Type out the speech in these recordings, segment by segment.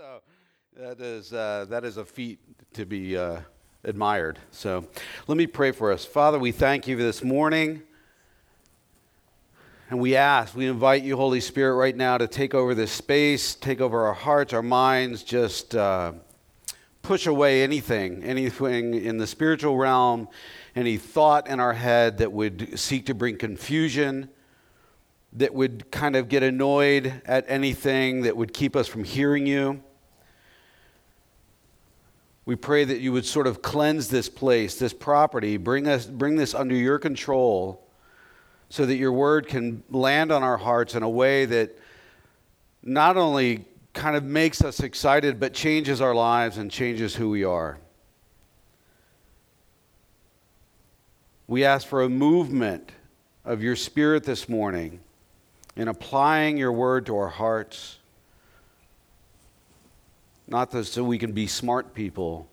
So that is, uh, that is a feat to be uh, admired. So let me pray for us. Father, we thank you this morning. And we ask, we invite you, Holy Spirit, right now to take over this space, take over our hearts, our minds, just uh, push away anything, anything in the spiritual realm, any thought in our head that would seek to bring confusion that would kind of get annoyed at anything that would keep us from hearing you. We pray that you would sort of cleanse this place, this property, bring, us, bring this under your control so that your word can land on our hearts in a way that not only kind of makes us excited, but changes our lives and changes who we are. We ask for a movement of your spirit this morning in applying your word to our hearts. Not that so we can be smart people,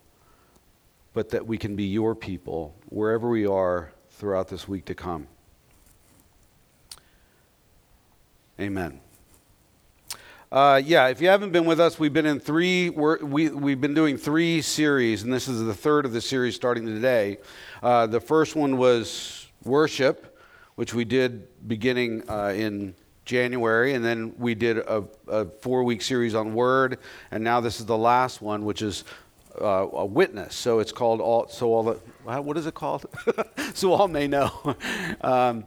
but that we can be your people wherever we are throughout this week to come. Amen. Uh, yeah, if you haven't been with us, we've been in three. we we've been doing three series, and this is the third of the series starting today. Uh, the first one was worship, which we did beginning uh, in January, and then we did a, a four week series on Word, and now this is the last one, which is uh, a witness. So it's called all. So all the what is it called? so all may know. um,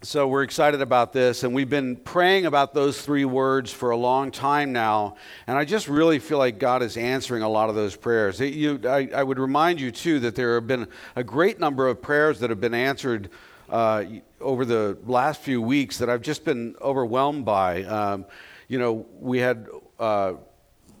so we're excited about this, and we've been praying about those three words for a long time now, and I just really feel like God is answering a lot of those prayers. It, you, I, I, would remind you too that there have been a great number of prayers that have been answered uh, over the last few weeks that I've just been overwhelmed by. Um, you know, we had uh,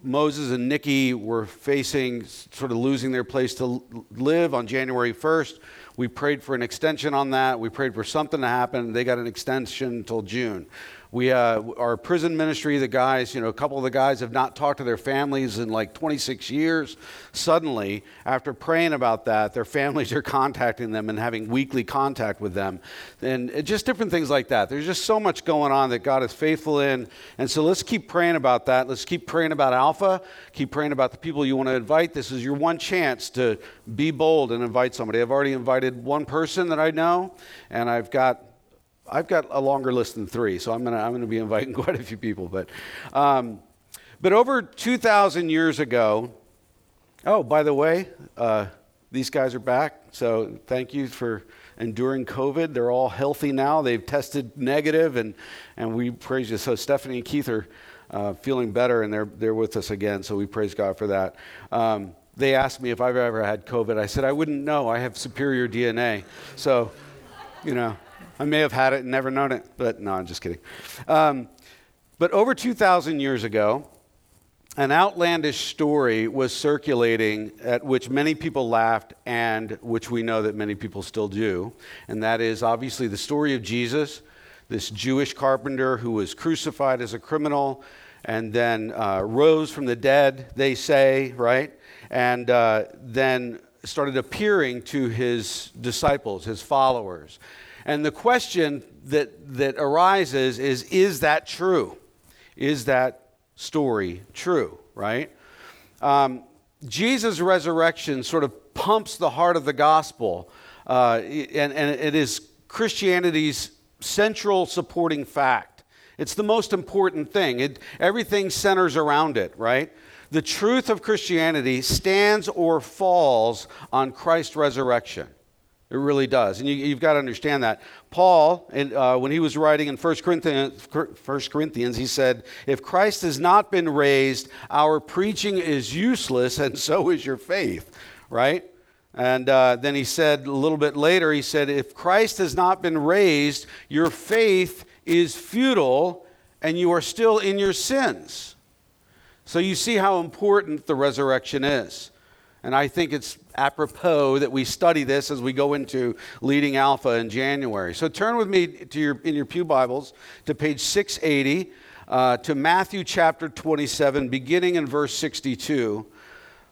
Moses and Nikki were facing sort of losing their place to live on January 1st. We prayed for an extension on that. We prayed for something to happen. They got an extension until June. We, uh, our prison ministry, the guys, you know, a couple of the guys have not talked to their families in like 26 years. Suddenly, after praying about that, their families are contacting them and having weekly contact with them. And just different things like that. There's just so much going on that God is faithful in. And so let's keep praying about that. Let's keep praying about Alpha. Keep praying about the people you want to invite. This is your one chance to be bold and invite somebody. I've already invited one person that I know, and I've got I've got a longer list than three, so I'm going to I'm gonna be inviting quite a few people. But, um, but over 2,000 years ago, oh, by the way, uh, these guys are back. So thank you for enduring COVID. They're all healthy now. They've tested negative, and, and we praise you. So Stephanie and Keith are uh, feeling better, and they're, they're with us again. So we praise God for that. Um, they asked me if I've ever had COVID. I said, I wouldn't know. I have superior DNA. So, you know. I may have had it and never known it, but no, I'm just kidding. Um, but over 2,000 years ago, an outlandish story was circulating at which many people laughed and which we know that many people still do. And that is obviously the story of Jesus, this Jewish carpenter who was crucified as a criminal and then uh, rose from the dead, they say, right? And uh, then started appearing to his disciples, his followers. And the question that, that arises is is that true? Is that story true, right? Um, Jesus' resurrection sort of pumps the heart of the gospel, uh, and, and it is Christianity's central supporting fact. It's the most important thing. It, everything centers around it, right? The truth of Christianity stands or falls on Christ's resurrection. It really does. And you, have got to understand that. Paul, uh, when he was writing in 1 Corinthians, 1 Corinthians, he said, If Christ has not been raised, our preaching is useless, and so is your faith, right? And uh, then he said a little bit later, he said, If Christ has not been raised, your faith is futile, and you are still in your sins. So you see how important the resurrection is. And I think it's apropos that we study this as we go into leading Alpha in January. So turn with me to your, in your Pew Bibles to page 680 uh, to Matthew chapter 27, beginning in verse 62.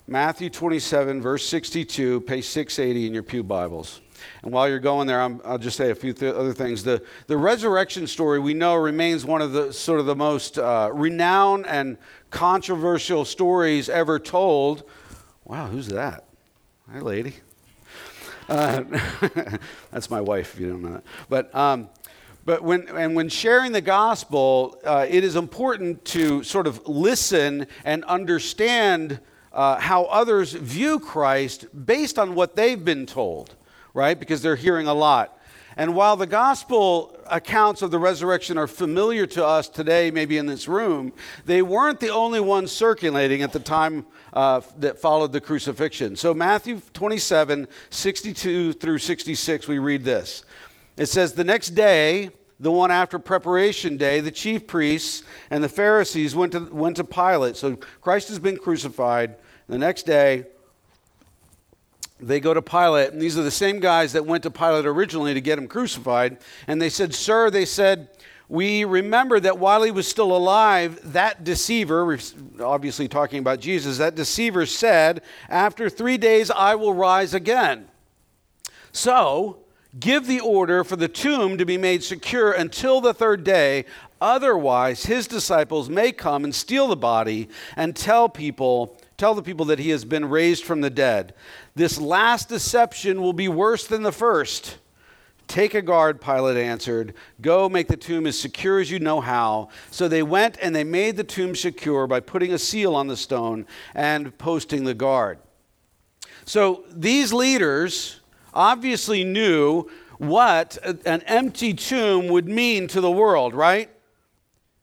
Matthew 27, verse 62, page 680 in your Pew Bibles. And while you're going there, i will just say a few th- other things. The, the resurrection story we know remains one of the sort of the most uh, renowned and controversial stories ever told. Wow, who's that? Hi, lady. Uh, that's my wife, if you don't know that. But, um, but when, and when sharing the gospel, uh, it is important to sort of listen and understand uh, how others view Christ based on what they've been told, right? Because they're hearing a lot. And while the gospel accounts of the resurrection are familiar to us today, maybe in this room, they weren't the only ones circulating at the time uh, that followed the crucifixion. So, Matthew 27 62 through 66, we read this. It says, The next day, the one after preparation day, the chief priests and the Pharisees went to, went to Pilate. So, Christ has been crucified. The next day, they go to Pilate, and these are the same guys that went to Pilate originally to get him crucified. And they said, Sir, they said, we remember that while he was still alive, that deceiver, obviously talking about Jesus, that deceiver said, After three days I will rise again. So, give the order for the tomb to be made secure until the third day. Otherwise, his disciples may come and steal the body and tell people Tell the people that he has been raised from the dead. This last deception will be worse than the first. Take a guard, Pilate answered. Go make the tomb as secure as you know how. So they went and they made the tomb secure by putting a seal on the stone and posting the guard. So these leaders obviously knew what an empty tomb would mean to the world, right?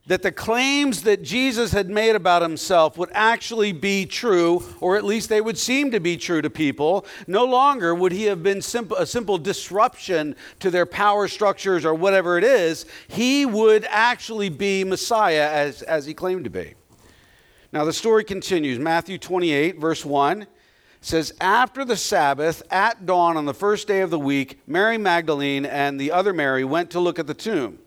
That the claims that Jesus had made about himself would actually be true, or at least they would seem to be true to people. No longer would he have been a simple disruption to their power structures or whatever it is. He would actually be Messiah as, as he claimed to be. Now, the story continues. Matthew 28, verse 1 says, After the Sabbath, at dawn on the first day of the week, Mary Magdalene and the other Mary went to look at the tomb.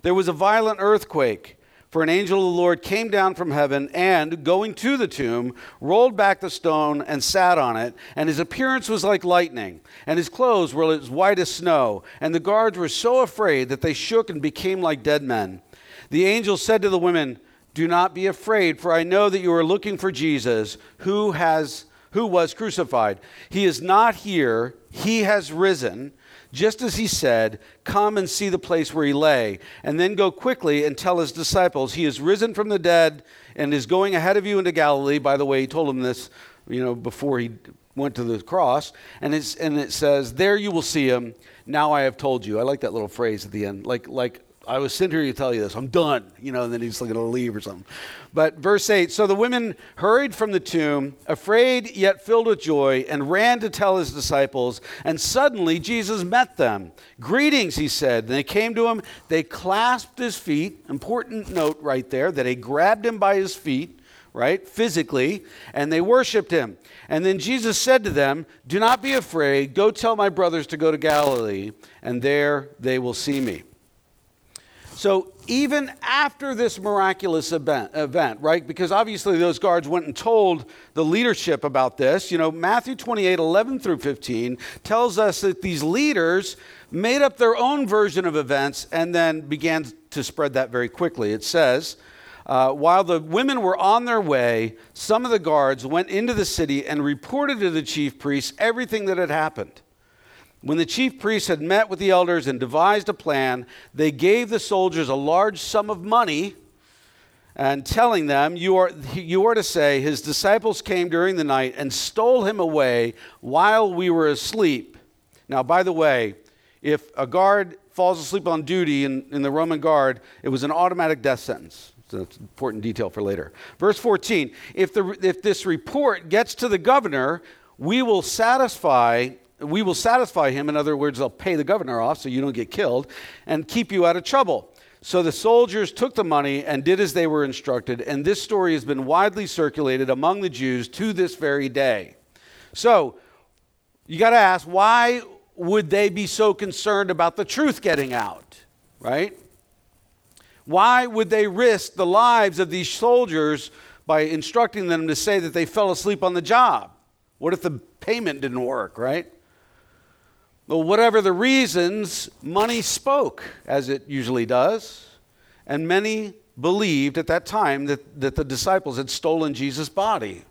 There was a violent earthquake for an angel of the Lord came down from heaven and, going to the tomb, rolled back the stone and sat on it. And his appearance was like lightning, and his clothes were as white as snow. And the guards were so afraid that they shook and became like dead men. The angel said to the women, Do not be afraid, for I know that you are looking for Jesus, who has who was crucified. He is not here, he has risen just as he said, Come and see the place where he lay, and then go quickly and tell his disciples, He is risen from the dead and is going ahead of you into Galilee. By the way, he told them this, you know, before he went to the cross. And, it's, and it says, There you will see him. Now I have told you. I like that little phrase at the end, like, like I was sent here to tell you this. I'm done. You know, and then he's like going to leave or something. But verse 8 So the women hurried from the tomb, afraid yet filled with joy, and ran to tell his disciples. And suddenly Jesus met them. Greetings, he said. And they came to him. They clasped his feet. Important note right there that they grabbed him by his feet, right, physically, and they worshiped him. And then Jesus said to them, Do not be afraid. Go tell my brothers to go to Galilee, and there they will see me. So even after this miraculous event, event, right? Because obviously those guards went and told the leadership about this. You know, Matthew 28, 11 through 15 tells us that these leaders made up their own version of events and then began to spread that very quickly. It says, uh, while the women were on their way, some of the guards went into the city and reported to the chief priests everything that had happened. When the chief priests had met with the elders and devised a plan, they gave the soldiers a large sum of money and telling them, you are, you are to say, His disciples came during the night and stole him away while we were asleep. Now, by the way, if a guard falls asleep on duty in, in the Roman guard, it was an automatic death sentence. So that's an important detail for later. Verse 14 if, the, if this report gets to the governor, we will satisfy we will satisfy him. In other words, they'll pay the governor off so you don't get killed and keep you out of trouble. So the soldiers took the money and did as they were instructed, and this story has been widely circulated among the Jews to this very day. So you got to ask, why would they be so concerned about the truth getting out, right? Why would they risk the lives of these soldiers by instructing them to say that they fell asleep on the job? What if the payment didn't work, right? Well, whatever the reasons, money spoke, as it usually does. And many believed at that time that, that the disciples had stolen Jesus' body.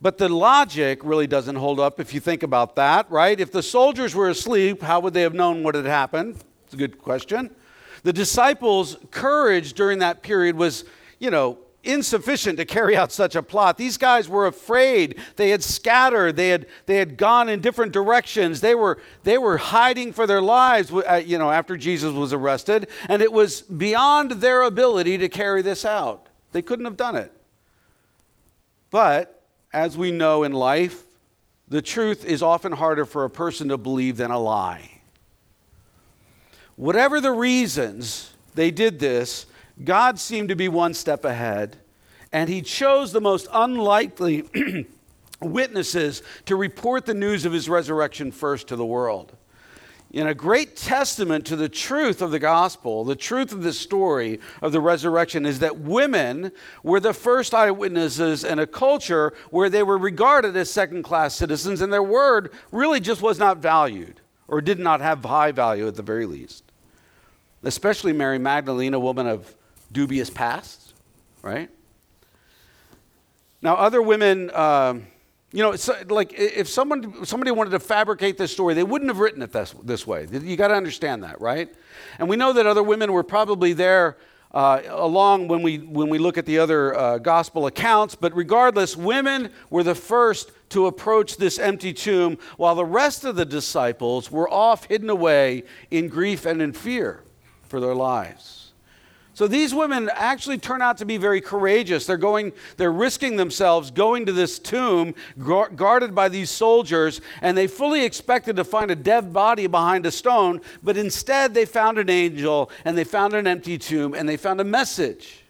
But the logic really doesn't hold up if you think about that, right? If the soldiers were asleep, how would they have known what had happened? It's a good question. The disciples' courage during that period was, you know, insufficient to carry out such a plot. These guys were afraid. They had scattered. They had, they had gone in different directions. They were, they were hiding for their lives, uh, you know, after Jesus was arrested. And it was beyond their ability to carry this out. They couldn't have done it. But as we know in life, the truth is often harder for a person to believe than a lie. Whatever the reasons they did this, God seemed to be one step ahead, and he chose the most unlikely witnesses to report the news of his resurrection first to the world. In a great testament to the truth of the gospel, the truth of the story of the resurrection is that women were the first eyewitnesses in a culture where they were regarded as second class citizens, and their word really just was not valued or did not have high value at the very least. Especially Mary Magdalene, a woman of dubious past, right? Now, other women, um, you know, like if someone, somebody wanted to fabricate this story, they wouldn't have written it this, this way. You got to understand that, right? And we know that other women were probably there uh, along when we, when we look at the other uh, gospel accounts, but regardless, women were the first to approach this empty tomb while the rest of the disciples were off hidden away in grief and in fear for their lives. So these women actually turn out to be very courageous. They're going, they're risking themselves going to this tomb guarded by these soldiers, and they fully expected to find a dead body behind a stone, but instead they found an angel and they found an empty tomb and they found a message.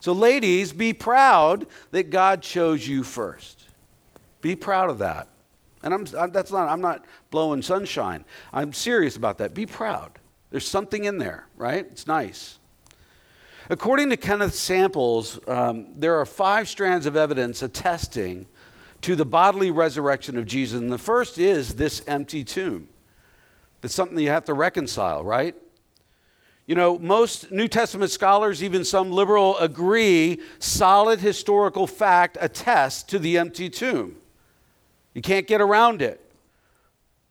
So, ladies, be proud that God chose you first. Be proud of that. And I'm, I'm, that's not, I'm not blowing sunshine. I'm serious about that. Be proud. There's something in there, right? It's nice. According to Kenneth Samples, um, there are five strands of evidence attesting to the bodily resurrection of Jesus. And the first is this empty tomb. It's something you have to reconcile, right? You know, most New Testament scholars, even some liberal, agree solid historical fact attests to the empty tomb. You can't get around it.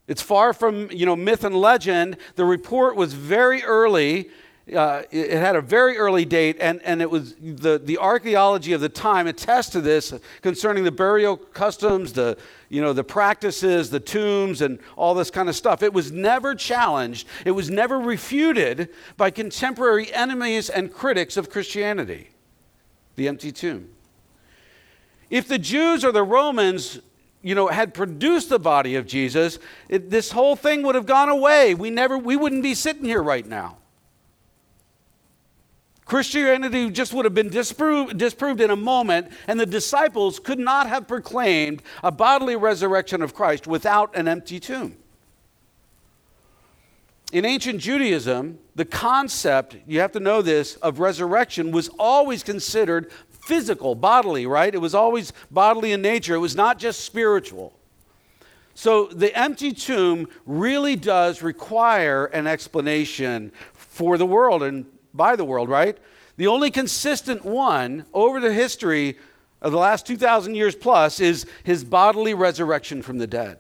It's far from, you know, myth and legend. The report was very early uh, it, had a very early date, and, and it was the, the archaeology of the time attests to this concerning the burial customs, the, you know, the practices, the tombs, and all this kind of stuff. It was never challenged, it was never refuted by contemporary enemies and critics of Christianity. The empty tomb. If the Jews or the Romans you know, had produced the body of Jesus, it, this whole thing would have gone away. We never, we wouldn't be sitting here right now. Christianity just would have been disproved, disproved in a moment, and the disciples could not have proclaimed a bodily resurrection of Christ without an empty tomb. In ancient Judaism, the concept, you have to know this, of resurrection was always considered physical, bodily, right? It was always bodily in nature, it was not just spiritual. So the empty tomb really does require an explanation for the world. And by the world, right? The only consistent one over the history of the last 2,000 years plus is his bodily resurrection from the dead.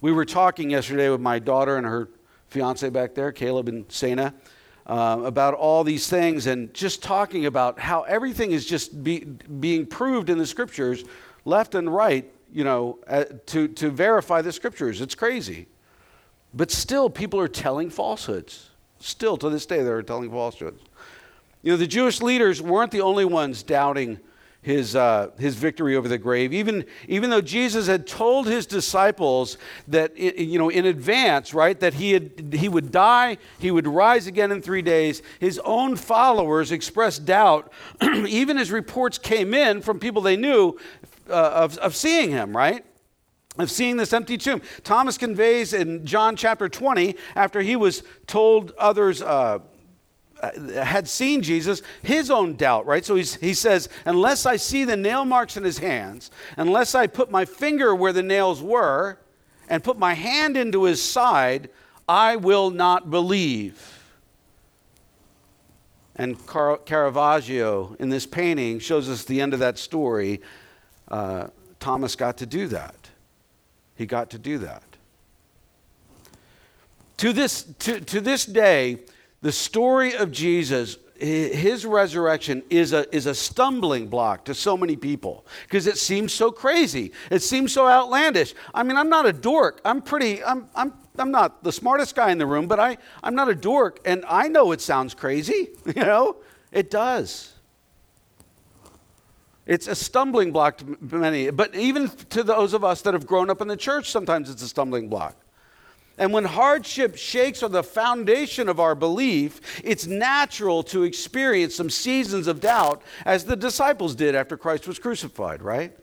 We were talking yesterday with my daughter and her fiance back there, Caleb and Sana, uh, about all these things and just talking about how everything is just be, being proved in the scriptures left and right, you know, uh, to, to verify the scriptures. It's crazy. But still, people are telling falsehoods. Still to this day, they're telling falsehoods. You know, the Jewish leaders weren't the only ones doubting his, uh, his victory over the grave. Even, even though Jesus had told his disciples that, you know, in advance, right, that he, had, he would die, he would rise again in three days, his own followers expressed doubt, even as reports came in from people they knew uh, of, of seeing him, right? Of seeing this empty tomb. Thomas conveys in John chapter 20, after he was told others uh, uh, had seen Jesus, his own doubt, right? So he says, Unless I see the nail marks in his hands, unless I put my finger where the nails were, and put my hand into his side, I will not believe. And Car- Caravaggio, in this painting, shows us the end of that story. Uh, Thomas got to do that. He got to do that. To this, to, to this day, the story of Jesus his resurrection is a, is a stumbling block to so many people because it seems so crazy. It seems so outlandish. I mean, I'm not a dork. I'm pretty, I'm, I'm, I'm not the smartest guy in the room, but I, I'm not a dork. And I know it sounds crazy, you know? It does. It's a stumbling block to many, but even to those of us that have grown up in the church, sometimes it's a stumbling block. And when hardship shakes on the foundation of our belief, it's natural to experience some seasons of doubt, as the disciples did after Christ was crucified, right?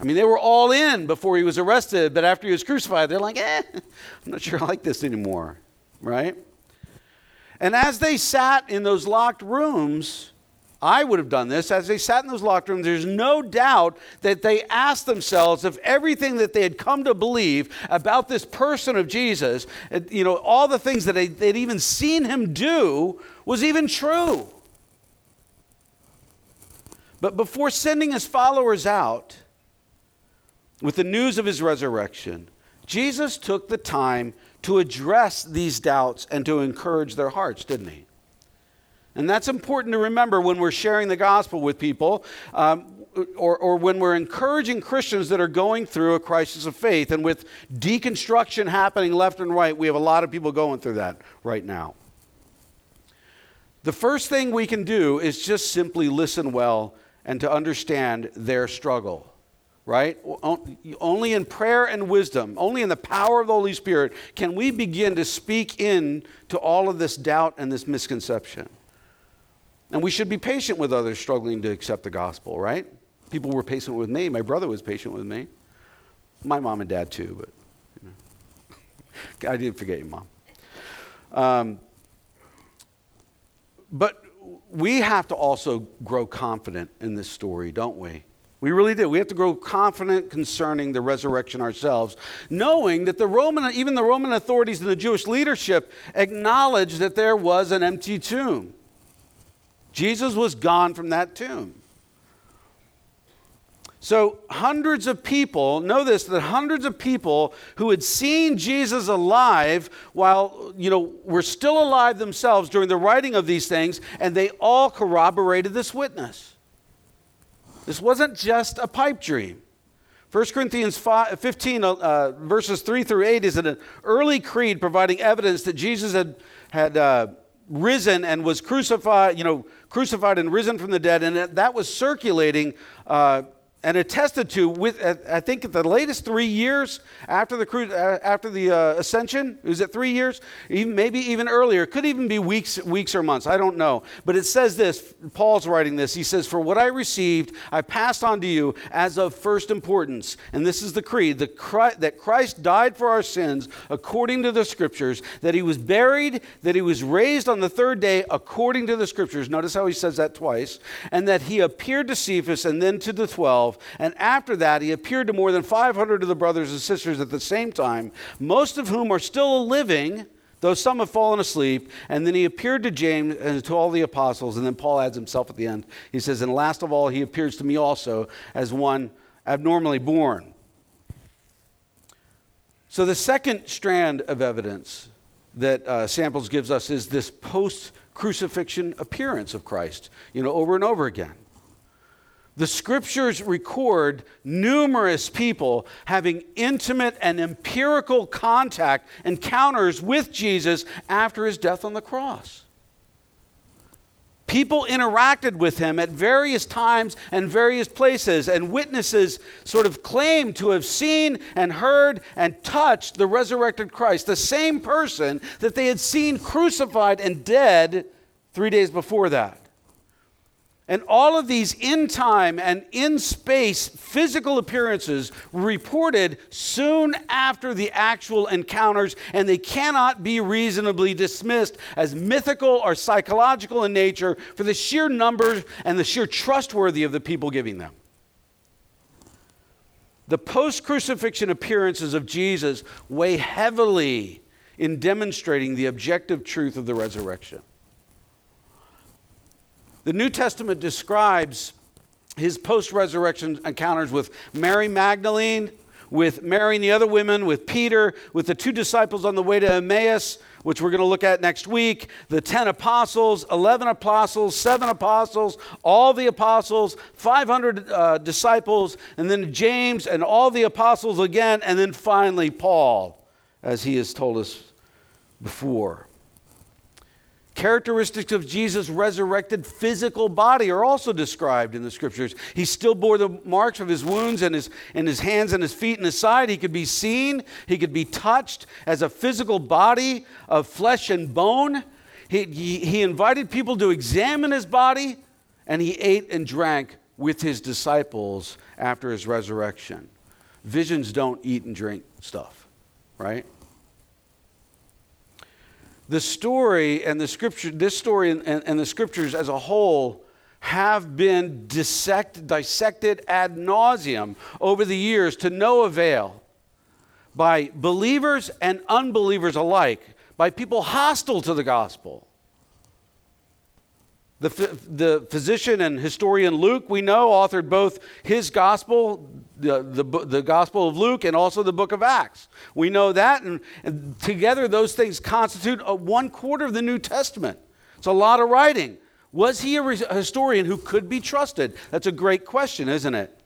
I mean, they were all in before he was arrested, but after he was crucified, they're like, eh, I'm not sure I like this anymore, right? And as they sat in those locked rooms, I would have done this. As they sat in those locked rooms, there's no doubt that they asked themselves if everything that they had come to believe about this person of Jesus, you know, all the things that they'd even seen him do was even true. But before sending his followers out with the news of his resurrection, Jesus took the time to address these doubts and to encourage their hearts, didn't he? And that's important to remember when we're sharing the gospel with people um, or, or when we're encouraging Christians that are going through a crisis of faith. And with deconstruction happening left and right, we have a lot of people going through that right now. The first thing we can do is just simply listen well and to understand their struggle right? Only in prayer and wisdom, only in the power of the Holy Spirit can we begin to speak in to all of this doubt and this misconception. And we should be patient with others struggling to accept the gospel, right? People were patient with me. My brother was patient with me. My mom and dad, too, but you know. I didn't forget you, mom. Um, but we have to also grow confident in this story, don't we? We really do. We have to grow confident concerning the resurrection ourselves, knowing that the Roman, even the Roman authorities and the Jewish leadership acknowledged that there was an empty tomb. Jesus was gone from that tomb. So, hundreds of people, know this, that hundreds of people who had seen Jesus alive while, you know, were still alive themselves during the writing of these things, and they all corroborated this witness. This wasn't just a pipe dream. 1 Corinthians 5, 15, uh, verses 3 through 8, is an early creed providing evidence that Jesus had, had uh, risen and was crucified, you know, crucified and risen from the dead. And that was circulating uh, and attested to with I think the latest three years after the uh, after the uh, ascension. Was it three years? Even, maybe even earlier. Could even be weeks weeks or months. I don't know. But it says this. Paul's writing this. He says, "For what I received, I passed on to you as of first importance." And this is the creed: the Christ, that Christ died for our sins according to the Scriptures, that He was buried, that He was raised on the third day according to the Scriptures. Notice how He says that twice, and that He appeared to Cephas and then to the twelve. 12. And after that, he appeared to more than 500 of the brothers and sisters at the same time, most of whom are still living, though some have fallen asleep. And then he appeared to James and to all the apostles. And then Paul adds himself at the end. He says, And last of all, he appears to me also as one abnormally born. So the second strand of evidence that uh, Samples gives us is this post crucifixion appearance of Christ, you know, over and over again. The scriptures record numerous people having intimate and empirical contact, encounters with Jesus after his death on the cross. People interacted with him at various times and various places, and witnesses sort of claim to have seen and heard and touched the resurrected Christ, the same person that they had seen crucified and dead three days before that. And all of these in time and in space physical appearances reported soon after the actual encounters, and they cannot be reasonably dismissed as mythical or psychological in nature for the sheer numbers and the sheer trustworthy of the people giving them. The post crucifixion appearances of Jesus weigh heavily in demonstrating the objective truth of the resurrection. The New Testament describes his post resurrection encounters with Mary Magdalene, with Mary and the other women, with Peter, with the two disciples on the way to Emmaus, which we're going to look at next week, the 10 apostles, 11 apostles, 7 apostles, all the apostles, 500 uh, disciples, and then James and all the apostles again, and then finally Paul, as he has told us before. Characteristics of Jesus' resurrected physical body are also described in the scriptures. He still bore the marks of his wounds and his, and his hands and his feet and his side. He could be seen, he could be touched as a physical body of flesh and bone. He, he, he invited people to examine his body, and he ate and drank with his disciples after his resurrection. Visions don't eat and drink stuff, right? The story and the scripture, this story and, and, and the scriptures as a whole have been dissect, dissected ad nauseum over the years to no avail by believers and unbelievers alike, by people hostile to the gospel. The, the physician and historian Luke, we know, authored both his gospel, the, the, the gospel of Luke, and also the book of Acts. We know that, and, and together those things constitute a one quarter of the New Testament. It's a lot of writing. Was he a, re- a historian who could be trusted? That's a great question, isn't it?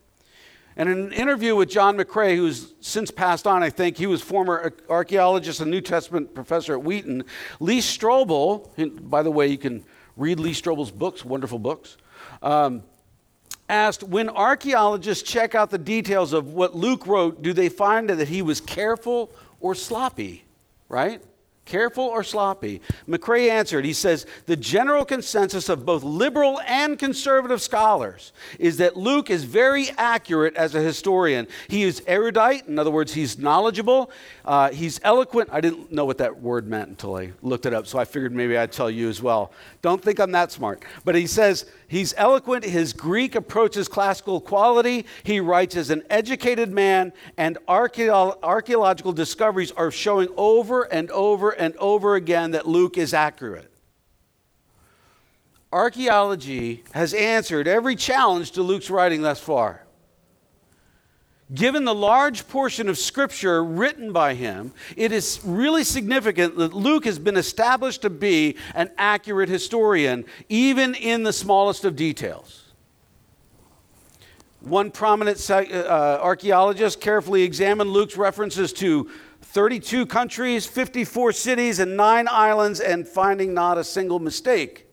And in an interview with John McRay, who's since passed on, I think, he was former archaeologist and New Testament professor at Wheaton. Lee Strobel, by the way, you can read Lee Strobel's books, wonderful books, um, asked When archaeologists check out the details of what Luke wrote, do they find that he was careful or sloppy? Right? Careful or sloppy? McRay answered, he says, the general consensus of both liberal and conservative scholars is that Luke is very accurate as a historian. He is erudite, in other words, he's knowledgeable, uh, he's eloquent. I didn't know what that word meant until I looked it up, so I figured maybe I'd tell you as well. Don't think I'm that smart. But he says he's eloquent. His Greek approaches classical quality. He writes as an educated man, and archaeological discoveries are showing over and over and over again that Luke is accurate. Archaeology has answered every challenge to Luke's writing thus far. Given the large portion of Scripture written by him, it is really significant that Luke has been established to be an accurate historian, even in the smallest of details. One prominent uh, archaeologist carefully examined Luke's references to 32 countries, 54 cities, and nine islands, and finding not a single mistake.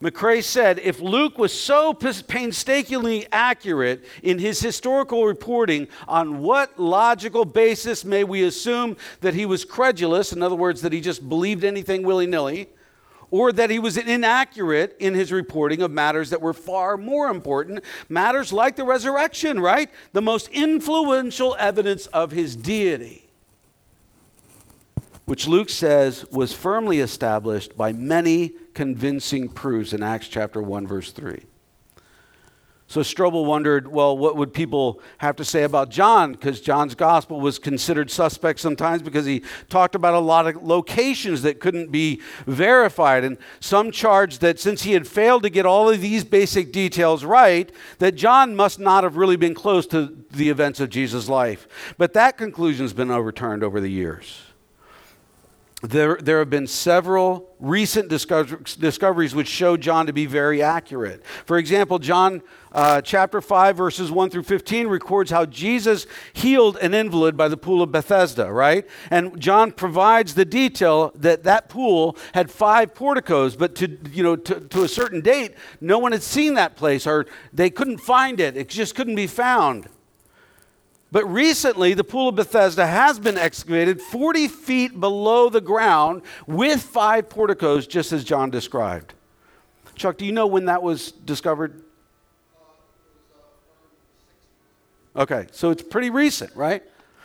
McRay said if Luke was so painstakingly accurate in his historical reporting, on what logical basis may we assume that he was credulous, in other words, that he just believed anything willy nilly, or that he was inaccurate in his reporting of matters that were far more important, matters like the resurrection, right? The most influential evidence of his deity which Luke says was firmly established by many convincing proofs in Acts chapter 1, verse 3. So Strobel wondered, well, what would people have to say about John? Because John's gospel was considered suspect sometimes because he talked about a lot of locations that couldn't be verified. And some charged that since he had failed to get all of these basic details right, that John must not have really been close to the events of Jesus' life. But that conclusion has been overturned over the years there, there have been several recent discover- discoveries which show John to be very accurate. For example, John uh, chapter 5, verses 1 through 15 records how Jesus healed an invalid by the pool of Bethesda, right? And John provides the detail that that pool had five porticos, but to, you know, to, to a certain date, no one had seen that place or they couldn't find it. It just couldn't be found. But recently, the Pool of Bethesda has been excavated 40 feet below the ground with five porticos, just as John described. Chuck, do you know when that was discovered? Okay, so it's pretty recent, right?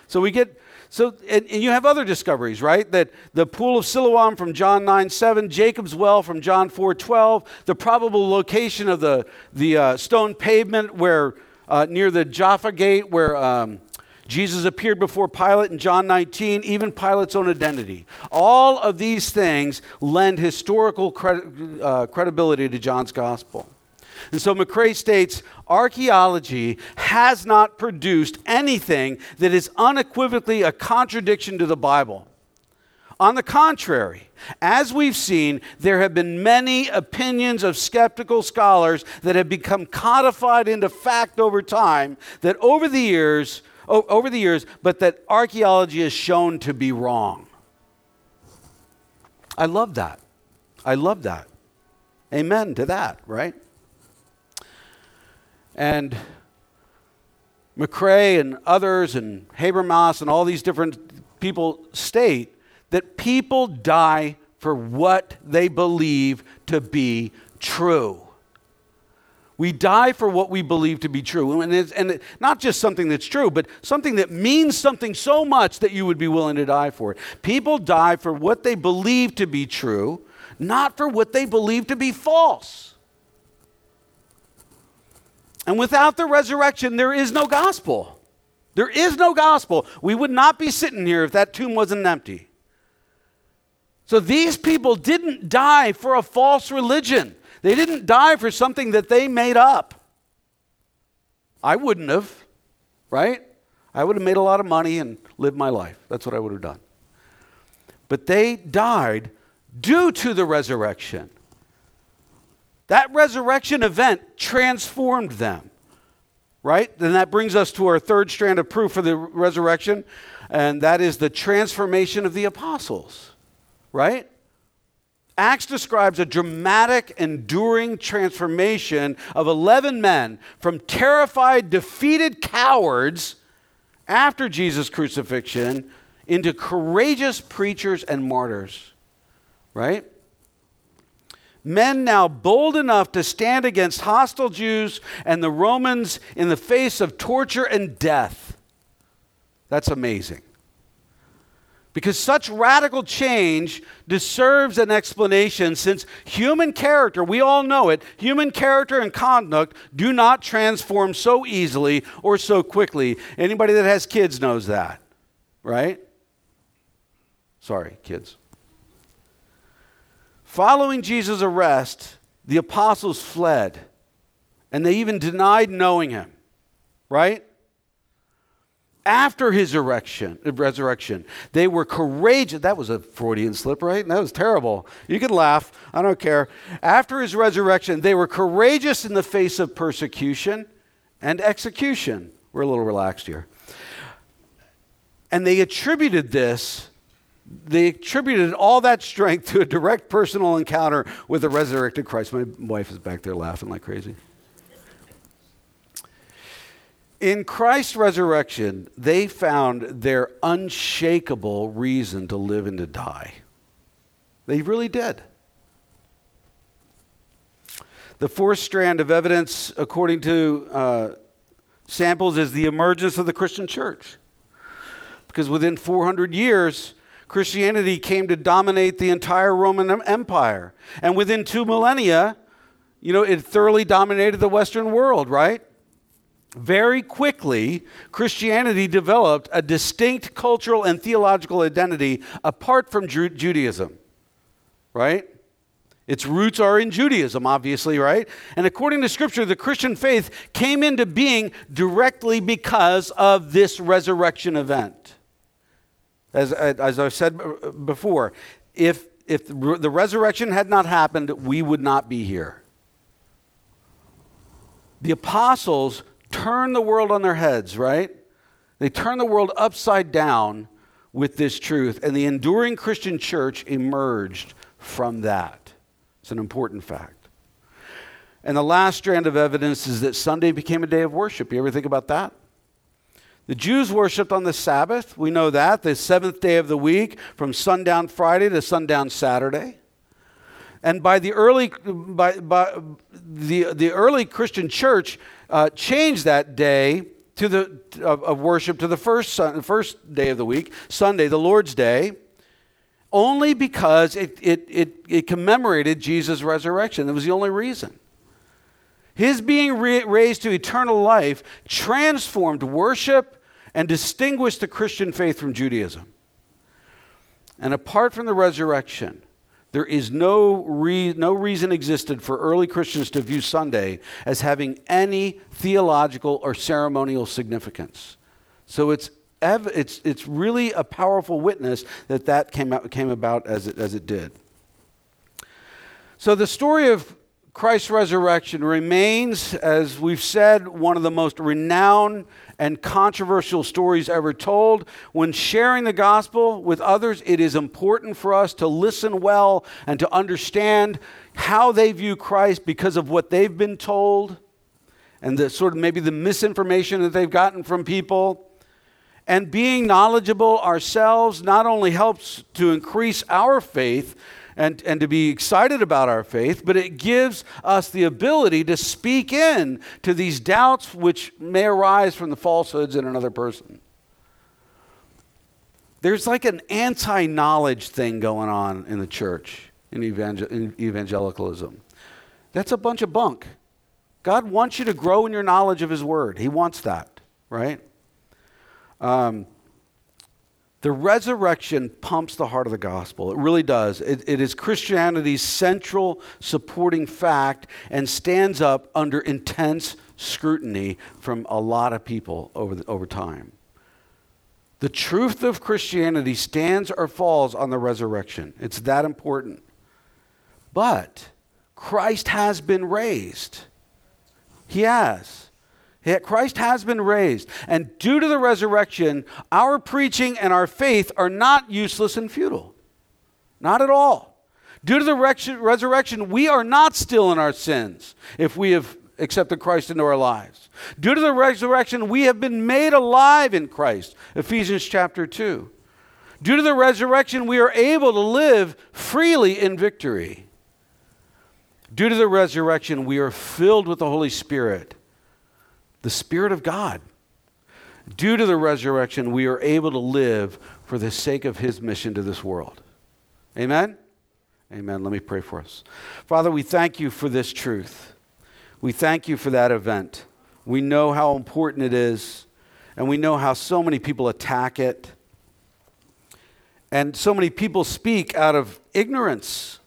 So we get so and, and, you have other discoveries, right? That the pool of Siloam from John 9 7, Jacob's well from John 4 12, the probable location of the, the uh, stone pavement where uh, near the Jaffa Gate where um, Jesus appeared before Pilate in John 19, even Pilate's own identity. All of these things lend historical credi- uh, credibility to John's gospel. And so McRay states archaeology has not produced anything that is unequivocally a contradiction to the Bible. On the contrary, as we've seen, there have been many opinions of skeptical scholars that have become codified into fact over time that over the years over the years, but that archaeology has shown to be wrong. I love that. I love that. Amen to that, right? And McRay and others and Habermas and all these different people state that people die for what they believe to be true. We die for what we believe to be true. And, it's, and it, not just something that's true, but something that means something so much that you would be willing to die for it. People die for what they believe to be true, not for what they believe to be false. And without the resurrection, there is no gospel. There is no gospel. We would not be sitting here if that tomb wasn't empty. So these people didn't die for a false religion. They didn't die for something that they made up. I wouldn't have, right? I would have made a lot of money and lived my life. That's what I would have done. But they died due to the resurrection. That resurrection event transformed them, right? Then that brings us to our third strand of proof for the resurrection, and that is the transformation of the apostles, right? Acts describes a dramatic, enduring transformation of 11 men from terrified, defeated cowards after Jesus' crucifixion into courageous preachers and martyrs. Right? Men now bold enough to stand against hostile Jews and the Romans in the face of torture and death. That's amazing. Because such radical change deserves an explanation since human character, we all know it, human character and conduct do not transform so easily or so quickly. Anybody that has kids knows that, right? Sorry, kids. Following Jesus' arrest, the apostles fled and they even denied knowing him, right? After his erection, uh, resurrection. They were courageous. That was a Freudian slip, right? That was terrible. You could laugh. I don't care. After his resurrection, they were courageous in the face of persecution and execution. We're a little relaxed here. And they attributed this, they attributed all that strength to a direct personal encounter with the resurrected Christ. My wife is back there laughing like crazy. In Christ's resurrection, they found their unshakable reason to live and to die. They really did. The fourth strand of evidence, according to uh, Samples, is the emergence of the Christian church. Because within 400 years, Christianity came to dominate the entire Roman Empire. And within two millennia, you know, it thoroughly dominated the Western world, right? Very quickly, Christianity developed a distinct cultural and theological identity apart from Ju- Judaism, right? Its roots are in Judaism, obviously, right? And according to Scripture, the Christian faith came into being directly because of this resurrection event. As, as I've said before, if, if the resurrection had not happened, we would not be here. The apostles turn the world on their heads, right? They turn the world upside down with this truth, and the enduring Christian church emerged from that. It's an important fact. And the last strand of evidence is that Sunday became a day of worship. You ever think about that? The Jews worshiped on the Sabbath. We know that, the seventh day of the week, from sundown Friday to sundown Saturday. And by the early, by, by the, the early Christian church uh, changed that day to the, of, of worship to the first, sun, first day of the week, Sunday, the Lord's Day, only because it, it, it, it commemorated Jesus' resurrection. That was the only reason. His being re- raised to eternal life transformed worship and distinguished the Christian faith from Judaism. And apart from the resurrection, there is no, re- no reason existed for early Christians to view Sunday as having any theological or ceremonial significance. So it's, ev- it's, it's really a powerful witness that that came, out, came about as it, as it did. So the story of Christ's resurrection remains, as we've said, one of the most renowned and controversial stories ever told. When sharing the gospel with others, it is important for us to listen well and to understand how they view Christ because of what they've been told and the sort of maybe the misinformation that they've gotten from people. And being knowledgeable ourselves not only helps to increase our faith, and, and to be excited about our faith, but it gives us the ability to speak in to these doubts which may arise from the falsehoods in another person. There's like an anti knowledge thing going on in the church, in, evangel- in evangelicalism. That's a bunch of bunk. God wants you to grow in your knowledge of His Word. He wants that, right? Um, the resurrection pumps the heart of the gospel. It really does. It, it is Christianity's central supporting fact and stands up under intense scrutiny from a lot of people over, the, over time. The truth of Christianity stands or falls on the resurrection. It's that important. But Christ has been raised. He has. Christ has been raised. And due to the resurrection, our preaching and our faith are not useless and futile. Not at all. Due to the resurrection, we are not still in our sins if we have accepted Christ into our lives. Due to the resurrection, we have been made alive in Christ. Ephesians chapter 2. Due to the resurrection, we are able to live freely in victory. Due to the resurrection, we are filled with the Holy Spirit the Spirit of God. Due to the resurrection, we are able to live for the sake of His mission to this world. Amen? Amen. Let me pray for us. Father, we thank you for this truth. We thank you for that event. We know how important it is, and we know how so many people attack it. And so many people speak out of ignorance.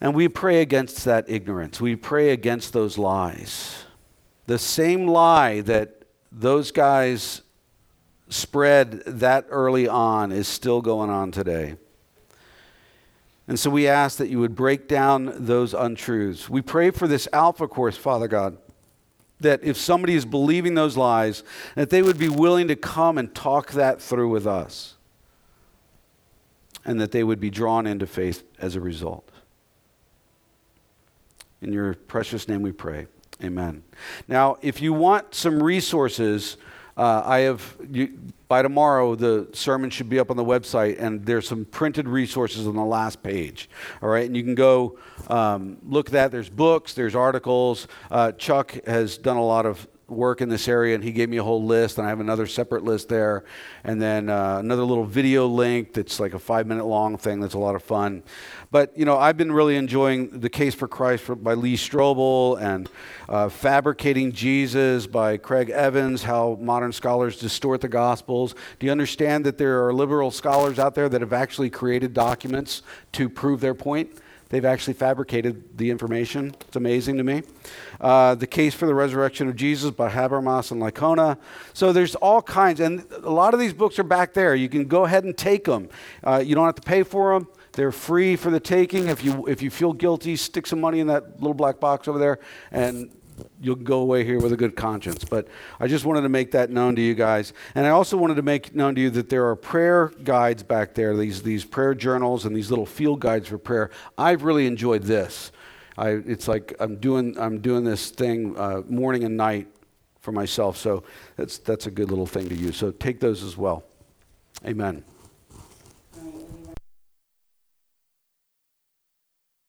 And we pray against that ignorance. We pray against those lies. The same lie that those guys spread that early on is still going on today. And so we ask that you would break down those untruths. We pray for this Alpha course, Father God, that if somebody is believing those lies, that they would be willing to come and talk that through with us. And that they would be drawn into faith as a result. In your precious name we pray. Amen. Now, if you want some resources, uh, I have, you, by tomorrow, the sermon should be up on the website, and there's some printed resources on the last page. All right, and you can go um, look at that. There's books, there's articles. Uh, Chuck has done a lot of work in this area, and he gave me a whole list, and I have another separate list there, and then uh, another little video link that's like a five minute long thing that's a lot of fun. But you know, I've been really enjoying the Case for Christ for, by Lee Strobel and uh, Fabricating Jesus by Craig Evans. How modern scholars distort the Gospels. Do you understand that there are liberal scholars out there that have actually created documents to prove their point? They've actually fabricated the information. It's amazing to me. Uh, the Case for the Resurrection of Jesus by Habermas and Licona. So there's all kinds, and a lot of these books are back there. You can go ahead and take them. Uh, you don't have to pay for them. They're free for the taking. If you if you feel guilty, stick some money in that little black box over there, and you'll go away here with a good conscience. But I just wanted to make that known to you guys. And I also wanted to make known to you that there are prayer guides back there, these, these prayer journals and these little field guides for prayer. I've really enjoyed this. I, it's like I'm doing, I'm doing this thing uh, morning and night for myself. So that's, that's a good little thing to use. So take those as well. Amen.